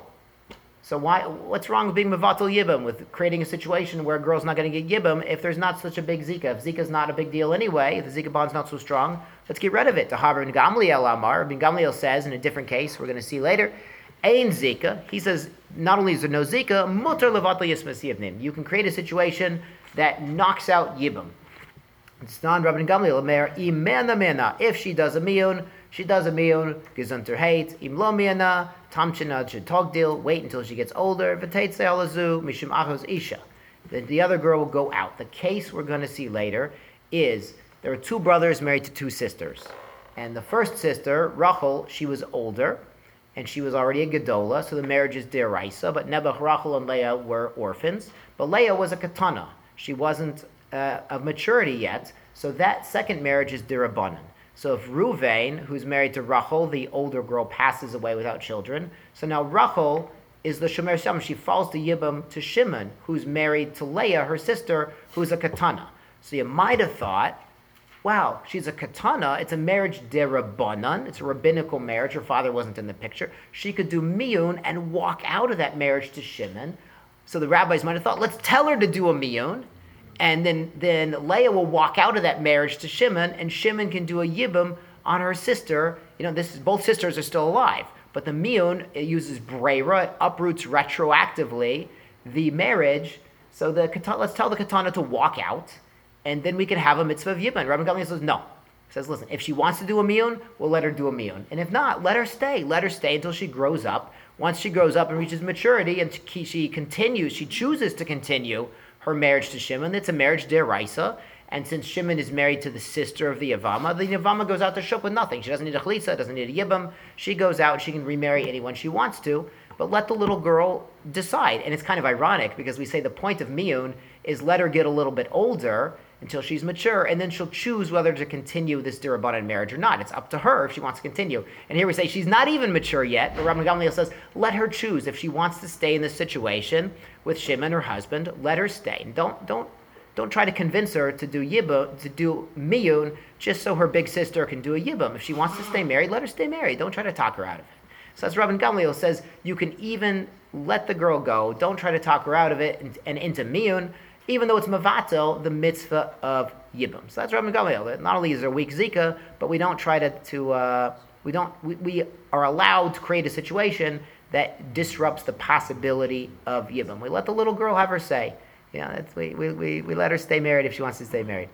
So why? What's wrong with being mevatel yibam with creating a situation where a girl's not going to get yibam if there's not such a big zika? If zika's not a big deal anyway, if the zika bond's not so strong, let's get rid of it. To Haber Gamliel Amar, Rabbi Gamliel says in a different case, we're going to see later, Ain zika. He says not only is there no zika, mutar levatel yismasiyavnim. You can create a situation that knocks out yibam. It's non Rabbi Gamliel Amer imena mena. If she does a miyun, she does a miyun, gesundter hate, im lo miyana, tamchina deal. wait until she gets older, v'teitze alazu, mishum achos isha. Then the other girl will go out. The case we're going to see later is there are two brothers married to two sisters. And the first sister, Rachel, she was older, and she was already a Gedola, so the marriage is deraisa, but Nebuch, Rachel, and Leah were orphans. But Leah was a katana. She wasn't uh, of maturity yet, so that second marriage is derabanan. So if Ruvain, who's married to Rachel, the older girl, passes away without children, so now Rachel is the Shomer Sham. She falls to Yibam to Shimon, who's married to Leah, her sister, who's a katana. So you might have thought, wow, she's a katana. It's a marriage derabanan. It's a rabbinical marriage. Her father wasn't in the picture. She could do miyun and walk out of that marriage to Shimon. So the rabbis might have thought, let's tell her to do a miyun, and then then Leah will walk out of that marriage to Shimon, and Shimon can do a yibum on her sister. You know, this is, both sisters are still alive, but the miyun it uses brera, it uproots retroactively the marriage. So the let's tell the katana to walk out, and then we can have a mitzvah of yibum. Rabbi Gamliel says no. He says, listen, if she wants to do a miyun, we'll let her do a miyun, and if not, let her stay. Let her stay until she grows up. Once she grows up and reaches maturity, and she continues, she chooses to continue her marriage to Shimon. It's a marriage deraisa, And since Shimon is married to the sister of the Yavama, the Yavama goes out to shuk with nothing. She doesn't need a chalitza, doesn't need a yibam. She goes out, she can remarry anyone she wants to, but let the little girl decide. And it's kind of ironic because we say the point of miyun is let her get a little bit older until she's mature, and then she'll choose whether to continue this dirabanan marriage or not. It's up to her if she wants to continue. And here we say she's not even mature yet, but Rabbi Gamliel says, let her choose. If she wants to stay in this situation with Shimon, her husband, let her stay. And don't, don't, don't try to convince her to do yibum, to do miyun, just so her big sister can do a yibum. If she wants to stay married, let her stay married. Don't try to talk her out of it. So as Rabbi Gamliel says, you can even let the girl go. Don't try to talk her out of it and, and into miyun even though it's mavatel, the mitzvah of yibum. So that's Rabbi Gamliel. Not only is there weak zika, but we don't try to, to uh, we don't, we, we, are allowed to create a situation that disrupts the possibility of yibum. We let the little girl have her say. Yeah, we, we, we, we let her stay married if she wants to stay married.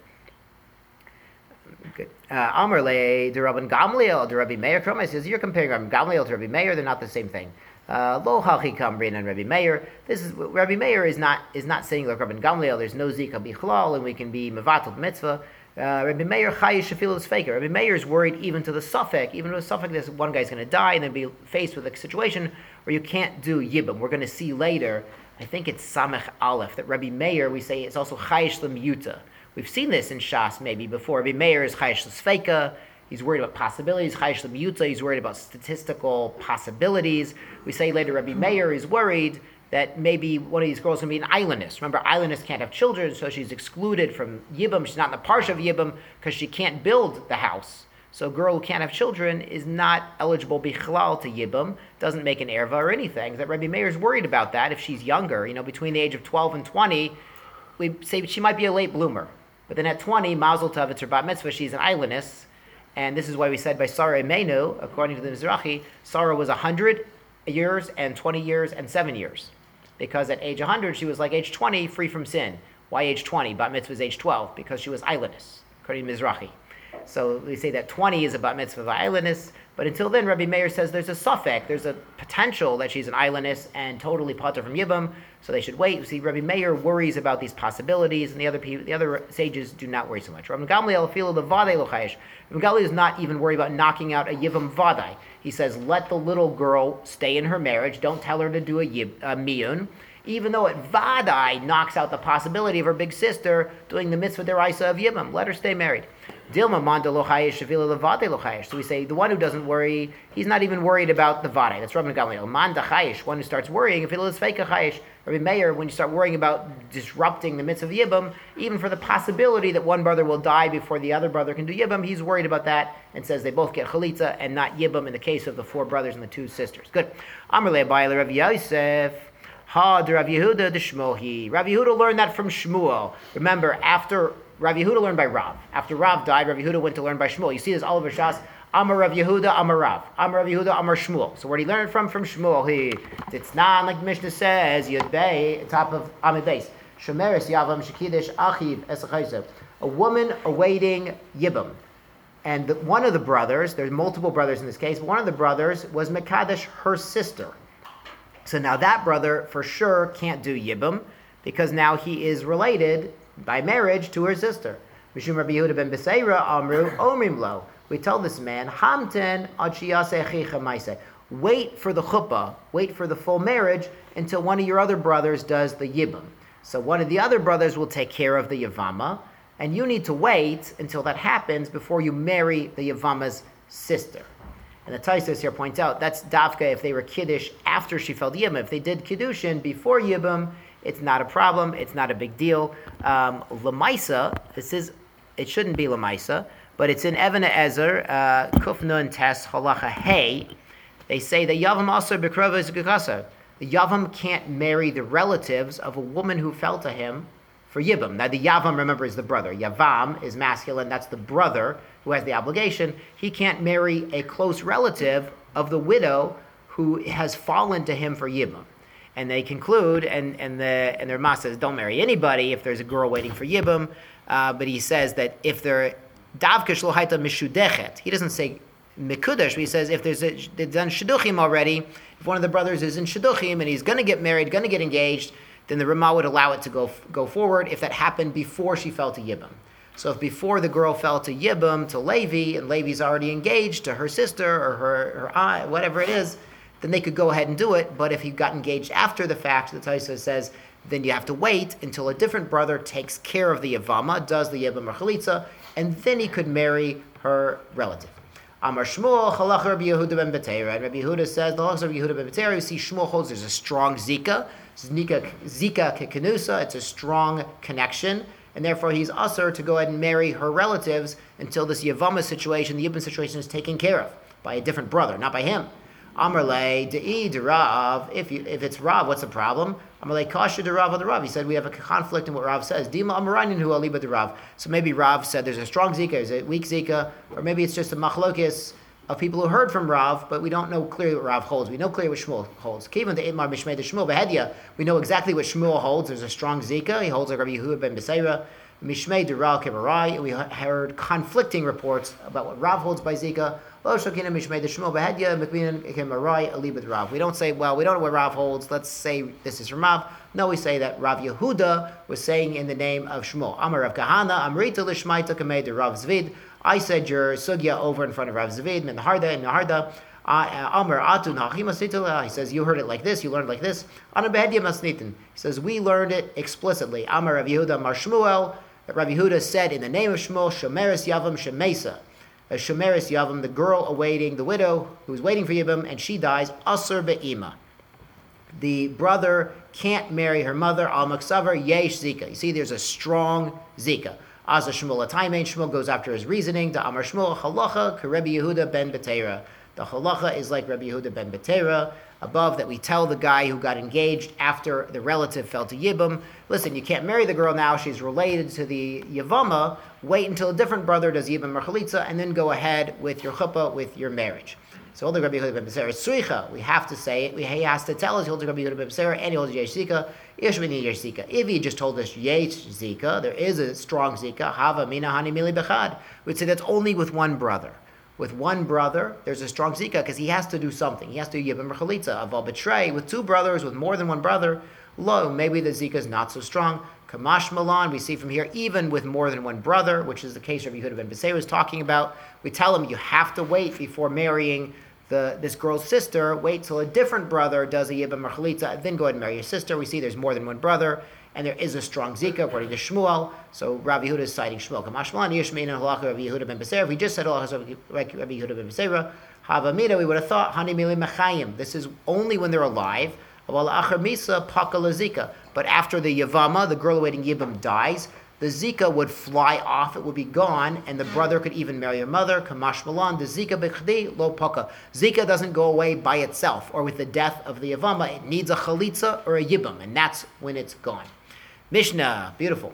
Good. Uh, Amr le, the Rabbi Gamliel, the Rabbi Meir. Kroma says you're comparing Rabbi Gamliel to Rabbi Meir. They're not the same thing. Uh, lo hachi kamrin and Rabbi Meir. This is Rabbi Meir is not is not saying like Rabbi Gamliel. There's no zika bichlal, and we can be mevatel mitzvah. Uh, Rabbi Meir chayish is faker. Rabbi Meir is worried even to the safek, even to the safek this one guy's going to die and then be faced with a situation where you can't do yibam. We're going to see later. I think it's samech aleph that Rabbi Meir we say it's also chayish lemuta. We've seen this in Shas maybe before. Rabbi Meir is chayish l'sfeika. He's worried about possibilities. Chayish Miyutza, he's worried about statistical possibilities. We say later Rabbi Meir is worried that maybe one of these girls to be an aylonis. Remember, aylonis can't have children, so she's excluded from Yibam. She's not in the parsha of Yibam because she can't build the house. So a girl who can't have children is not eligible bichlal to Yibam, doesn't make an erva or anything. That Rabbi Meir is worried about that if she's younger, you know, between the age of 12 and 20, we say she might be a late bloomer. But then at 20, Mazel Tov, it's her bat mitzvah, she's an aylonis and this is why we said by Sarah Imeinu, according to the Mizrahi, Sarah was 100 years and 20 years and 7 years. Because at age 100, she was like age 20, free from sin. Why age 20? Bat mitzvah was age 12, because she was aylonis, according to Mizrahi. So we say that 20 is a bat mitzvah of aylonis, but until then, Rabbi Meir says there's a safek, there's a potential that she's an aylonis and totally potter from Yibam, so they should wait. See, Rabbi Meir worries about these possibilities, and the other people, the other sages do not worry so much. Rabbi Gamliel is not even worried about knocking out a Yivam vadai. He says, let the little girl stay in her marriage. Don't tell her to do a, yib, a miyun even though it vadai knocks out the possibility of her big sister doing the mitzvah deraisa of yibam. Let her stay married. Dilma manda lochayish shavila levade lochayish. So we say the one who doesn't worry, he's not even worried about the vade. That's Rabbi Gamliel. Manda chayish, one who starts worrying, if it is fake chayish. Rabbi Meir, when you start worrying about disrupting the mitzvah of yibam, even for the possibility that one brother will die before the other brother can do yibam, he's worried about that and says they both get chalitza and not yibam in the case of the four brothers and the two sisters. Good. Amrle Abayla Rabbi Yosef. Ha de Rav Yehuda de Shmuel. Rav Yehuda learned that from Shmuel. Remember, after Rav Yehuda learned by Rav. After Rav died, Rav Yehuda went to learn by Shmuel. You see this all over Shas. Amar Rav Yehuda, Amar Rav. Amar Rav Yehuda, Amar Shmuel. So where did he learn from? From Shmuel. He, it's not like the Mishnah says, Yud top of Amid Base. Shemeris Yavam Shekidish Achiv Esachayzev. A woman awaiting Yibam. And the, one of the brothers, there's multiple brothers in this case, one of the brothers was Mekadesh, her sister. So now that brother for sure can't do Yibam because now he is related by marriage to her sister. Mishum Rabbi Yehuda ben Beseira Amru Omrim. We tell this man, Hamten ad Wait for the chuppah, wait for the full marriage until one of your other brothers does the yibam. So one of the other brothers will take care of the yavama, and you need to wait until that happens before you marry the yavama's sister. And the Tosfos here points out that's dafka if they were kiddush after she fell yibam. If they did kiddushin before yibam, it's not a problem. It's not a big deal. Um, Lamaisa, this is, it shouldn't be Lamaisa, but it's in Evan Ezer, uh, Kufnun Tes Halacha Hey. They say that Yavam also Bekrova is Gukasa. The Yavam can't marry the relatives of a woman who fell to him for Yibam. Now, the Yavam, remember, is the brother. Yavam is masculine, that's the brother who has the obligation. He can't marry a close relative of the widow who has fallen to him for Yibam and they conclude, and, and, the, and their ma says, don't marry anybody if there's a girl waiting for Yibam. Uh, but he says that if davka mishudechet, he doesn't say mikudash, but he says if there's a, they've done shidduchim already, if one of the brothers is in shidduchim and he's going to get married, going to get engaged, then the Ramah would allow it to go, go forward if that happened before she fell to Yibam. So if before the girl fell to Yibam, to Levi, and Levi's already engaged to her sister or her, her aunt, whatever it is, then they could go ahead and do it. But if he got engaged after the fact, the Taisa says, then you have to wait until a different brother takes care of the Yavama, does the Yibam or Chalitza, and then he could marry her relative. Amar Shmuel, Chalach Rabbi Yehuda ben Betera. Rabbi Yehuda says, the Rabbi Yehuda ben Betera, you see Shmuel holds there's a strong Zika. Zika, Zika Kekanusa, it's a strong connection. And therefore he's usher to go ahead and marry her relatives until this Yavama situation, the Yibam situation is taken care of by a different brother, not by him. Amarle de'i de Rav. If you, if it's Rav, what's the problem? Amarle kasha de Rav the Rav. He said we have a conflict in what Rav says. Dima amaranin hu aliba de Rav. So maybe Rav said there's a strong zika, there's a weak zika, or maybe it's just a machlokis of people who heard from Rav, but we don't know clearly what Rav holds. We know clearly what Shmuel holds. Kivan the Imar Mishmei de Shmuel Behedia. We know exactly what Shmuel holds. There's a strong zika. He holds like Rabbi Yehuda ben Beseira. Mishmei de Rav Kebarai. We heard conflicting reports about what Rav holds by zika. We don't say, well, we don't know what Rav holds. Let's say this is from Rav. No, we say that Rav Yehuda was saying in the name of Shmuel. Amar Rav Kahana, Amrita Lishmaita Kamei Rav Zvid. I said your sugya over in front of Rav Zvid, in the Harda, in the uh, Harda. Amar He says, You heard it like this, you learned like this. He says, We learned it explicitly. Amar Rav Yehuda Mar Shmuel. Rav Yehuda said in the name of Shmuel, Shomeris Yavam Shemesa Shomeris Yavam, the girl awaiting, the widow who's waiting for Yibam, and she dies, Asur Be'ima. The brother can't marry her mother, Al Maksavar, Yesh Zika. You see, there's a strong Zika. Aza Shmuel Ataimain, Shmuel goes after his reasoning, to Amar Shmuel, Halacha, Karebi Yehuda ben Betera. The halacha is like Rabbi Yehuda ben Betera above that we tell the guy who got engaged after the relative fell to Yibam, listen, you can't marry the girl now, she's related to the Yavama, wait until a different brother does Yibam or Chalitza, and then go ahead with your chuppah, with your marriage. So the Rabbi Yehuda ben suicha. We have to say it. He has to tell us holds Rabbi Yehuda ben Betera and holds Yesh Zika. Yesh Zika. If he just told us Yesh Zika, there is a strong Zika. Hava Mina Hani Mili Bechad. We'd say that's only with one brother with one brother, there's a strong zika because he has to do something. He has to give him a chalitza. Aval betray with two brothers, with more than one brother, lo, maybe the zika is not so strong. Kamash Milan, we see from here, even with more than one brother, which is the case Rabbi Yehuda ben Besay was talking about, we tell him you have to wait before marrying the, this girl's sister. Wait till a different brother does a yibam or then go ahead and marry your sister. We see there's more than one brother and there is a strong zika according to Shmuel. So Rabbi Yehuda is citing Shmuel. Kamashmalan Yishmein halacha Rabbi Yehuda ben Beseira. If we just said halacha Rabbi Yehuda ben Beseira, Havamida, we would have thought Hani Mili Mechayim. This is only when they're alive. But after the Yavama, the girl awaiting Yibam dies, the Zika would fly off, it would be gone, and the brother could even marry her mother. Kamash Malan, the Zika bechdi lo paka. Zika doesn't go away by itself or with the death of the Yavama. It needs a chalitza or a Yibam, and that's when it's gone. Mishnah, beautiful.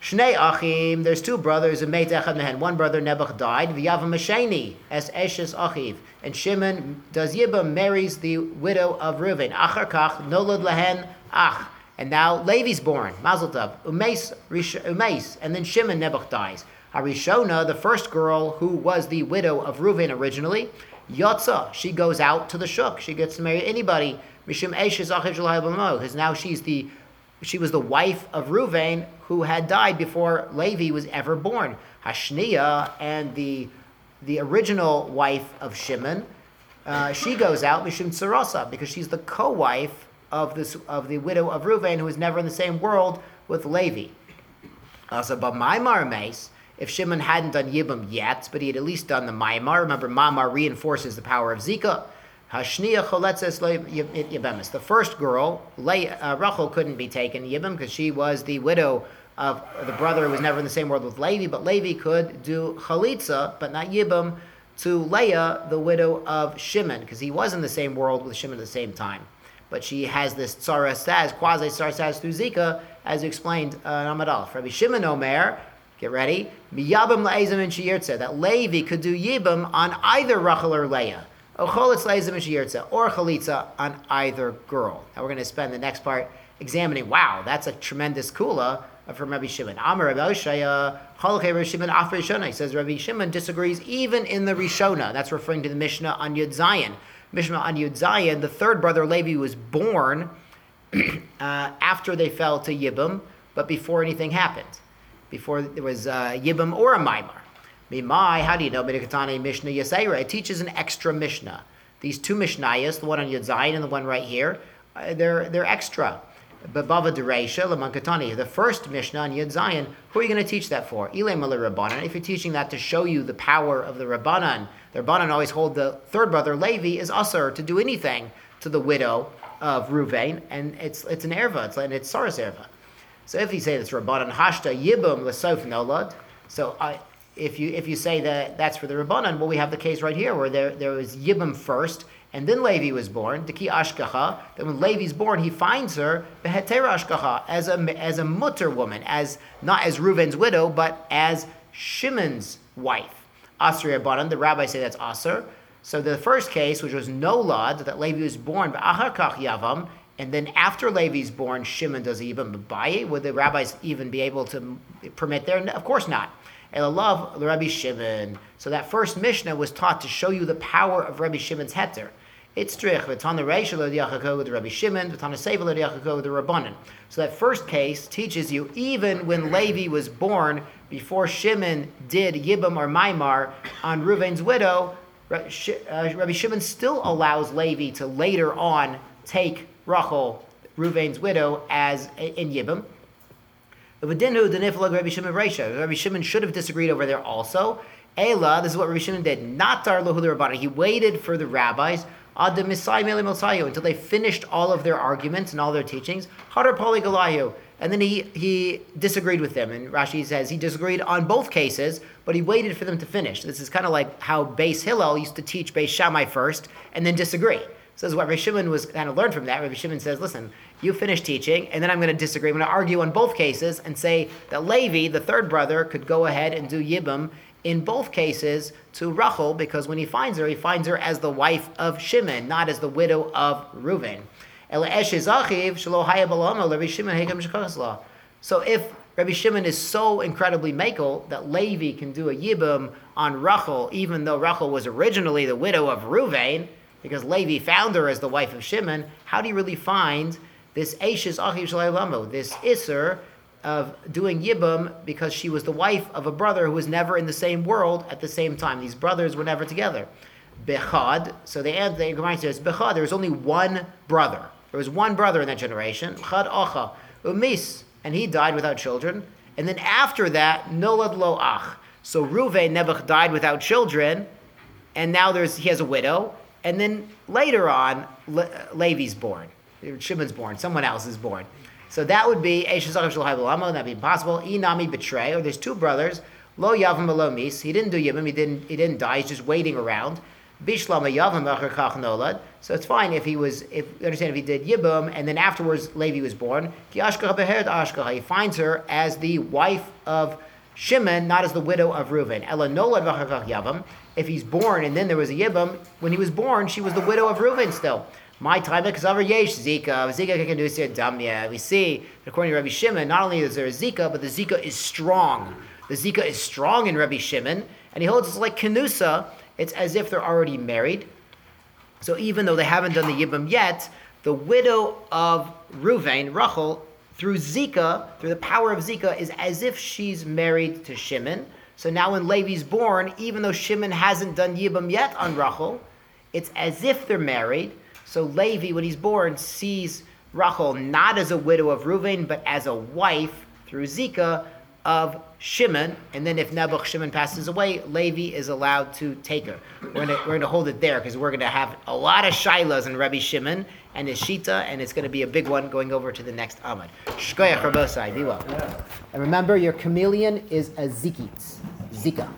Shnei Achim, there's two brothers, and Meit Echad Mehen. One brother, Nebuch, died. V'yavam Mesheni, as Eshes Achiv. And Shimon does Yibam, marries the widow of Reuven. Achar Kach, Nolad Lehen Ach. And now Levi's born, Mazel Tov. Umeis, and then Shimon Nebuch dies. Harishona, the first girl who was the widow of Reuven originally, Yotza, she goes out to the Shuk. She gets to marry anybody. Mishim Eshes Achiv because now she's the she was the wife of Ruvain, who had died before Levi was ever born. Hashnia and the the original wife of Shimon, uh, she goes out Mishim Tsarasa because she's the co-wife of of the widow of Ruvain, who was never in the same world with Levi. Uh, so, but Maimar Mace, if Shimon hadn't done Yibam yet, but he had at least done the Maimar. Remember, Maimar reinforces the power of Zika. Hashniya choletzes. The first girl, uh, Rachel, couldn't be taken yibam because she was the widow of the brother who was never in the same world with Levi. But Levi could do chalitza, but not yibam, to Leah, the widow of Shimon, because he was in the same world with Shimon at the same time. But she has this tzara quasi tzara through Zika, as explained uh, in Amad Rabbi Shimon Omer, get ready, miyabam la'ezim and that Levi could do yibam on either Rachel or Leah or chalitza on either girl. Now we're going to spend the next part examining. Wow, that's a tremendous kula from Rabbi Shimon. Amar Rabbi Oshaya, Rabbi Shimon Afar Rishona. He says Rabbi Shimon disagrees even in the Rishona. That's referring to the Mishnah on Yud Zayin. Mishnah on Yud Zayin, the third brother Levi was born uh, after they fell to Yibam, but before anything happened. before there was uh, Yibam or a Maimar. Mimai, how do you know? Midikatani Mishnah Yaseira. It teaches an extra Mishnah. These two Mishnayos, the one on Yud Zayin and the one right here, uh, they're, they're extra. Bava Dereisha, Lamankatani. The first Mishnah on Yud Zayin, who are you going to teach that for? Ilay Rabbanan. If you're teaching that to show you the power of the Rabbanan, the Rabbanan always hold the third brother, Levi, is usher to do anything to the widow of Ruvain, and it's it's an erva, it's like it's Saras erva. So if you say that's Rabbanan Hashta Yibum Lesof Nolad, so I, if you if you say that that's for the Rabbanan, well, we have the case right here where there, there was Yibum first, and then Levi was born, Deki Ashkacha. Then when Levi's born, he finds her Beheter Ashkacha as a as a mutter woman, as not as Reuven's widow, but as Shimon's wife. Asri Rabbanan, the rabbis say that's Asr. So the first case, which was no Nolad, that Levi was born, Ahakach Yavam, and then after Levi's born, Shimon does even Babaye. Would the rabbis even be able to permit there? Of course not. Elalav Rabbi Shimon. So that first Mishnah was taught to show you the power of Rabbi Shimon's heter. It's trich v'tana reisha lo with Rabbi Shimon, v'tana seva lo with the Rabbanan. So that first case teaches you even when Levi was born, before Shimon did Yibam or Maimar on Reuven's widow, uh, Rabbi Shimon still allows Levi to later on take Rachel, Reuven's widow, as in Yibam. Rabbi Shimon Rabbi Shimon should have disagreed over there also. Ela, this is what Rabbi Shimon did. Not Rabbanan. He waited for the rabbis until they finished all of their arguments and all their teachings. Hadar Poligalayu. And then he, he disagreed with them. And Rashi says he disagreed on both cases, but he waited for them to finish. This is kind of like how Beis Hillel used to teach Beis Shammai first and then disagree. So this is what Rabbi Shimon was kind of learned from that. Rabbi Shimon says, listen, you finish teaching, and then I'm going to disagree. I'm going to argue on both cases and say that Levi, the third brother, could go ahead and do Yibam in both cases to Rachel, because when he finds her, he finds her as the wife of Shimon, not as the widow of Reuven. So if Rabbi Shimon is so incredibly makel that Levi can do a Yibam on Rachel, even though Rachel was originally the widow of Reuven, because Levi found her as the wife of Shimon, how do you really find this Ashes Achiv Shalaylamu, this Isser of doing Yibam because she was the wife of a brother who was never in the same world at the same time. These brothers were never together. Bechad, so the end the Gemara says, Bechad, there was only one brother. There was one brother in that generation, Chad Acha, Umis, and he died without children. And then after that, Nolad Lo Ach. So Ruvain Nebuch died without children, and now there's he has a widow. And then later on, Le- Levi's born. Shimon's born. Someone else is born. So that would be That'd be impossible. Inami betray. Or there's two brothers. Lo Yavam Lo Mis. He didn't do Yibam. He didn't. He didn't die. He's just waiting around. Bishlama Yavam Kach Nolad. So it's fine if he was. If you understand if he did Yibam and then afterwards Levi was born. He finds her as the wife of Shimon, not as the widow of Reuven. Ella Nolad Yavam if he's born and then there was a Yibam, when he was born, she was the widow of Reuven still. My time, because over Yesh Zika, Zika can do Damya. We see, according to Rabbi Shimon, not only is there a Zika, but the Zika is strong. The Zika is strong in Rabbi Shimon, and he holds it's like Kenusa, it's as if they're already married. So even though they haven't done the Yibam yet, the widow of Ruvain, Rachel, through Zika, through the power of Zika, is as if she's married to Shimon. So now when Levi's born, even though Shimon hasn't done Yibam yet on Rachel, it's as if they're married. So Levi, when he's born, sees Rachel not as a widow of Reuven, but as a wife through Zika of Shimon. And then if Nebuch Shimon passes away, Levi is allowed to take her. We're going to hold it there because we're going to have a lot of shilas in Rabbi Shimon and his Shita, and it's going to be a big one going over to the next Amud. Shkoyach Rabosai, be well. And remember, your chameleon is a Zikitz. Zika.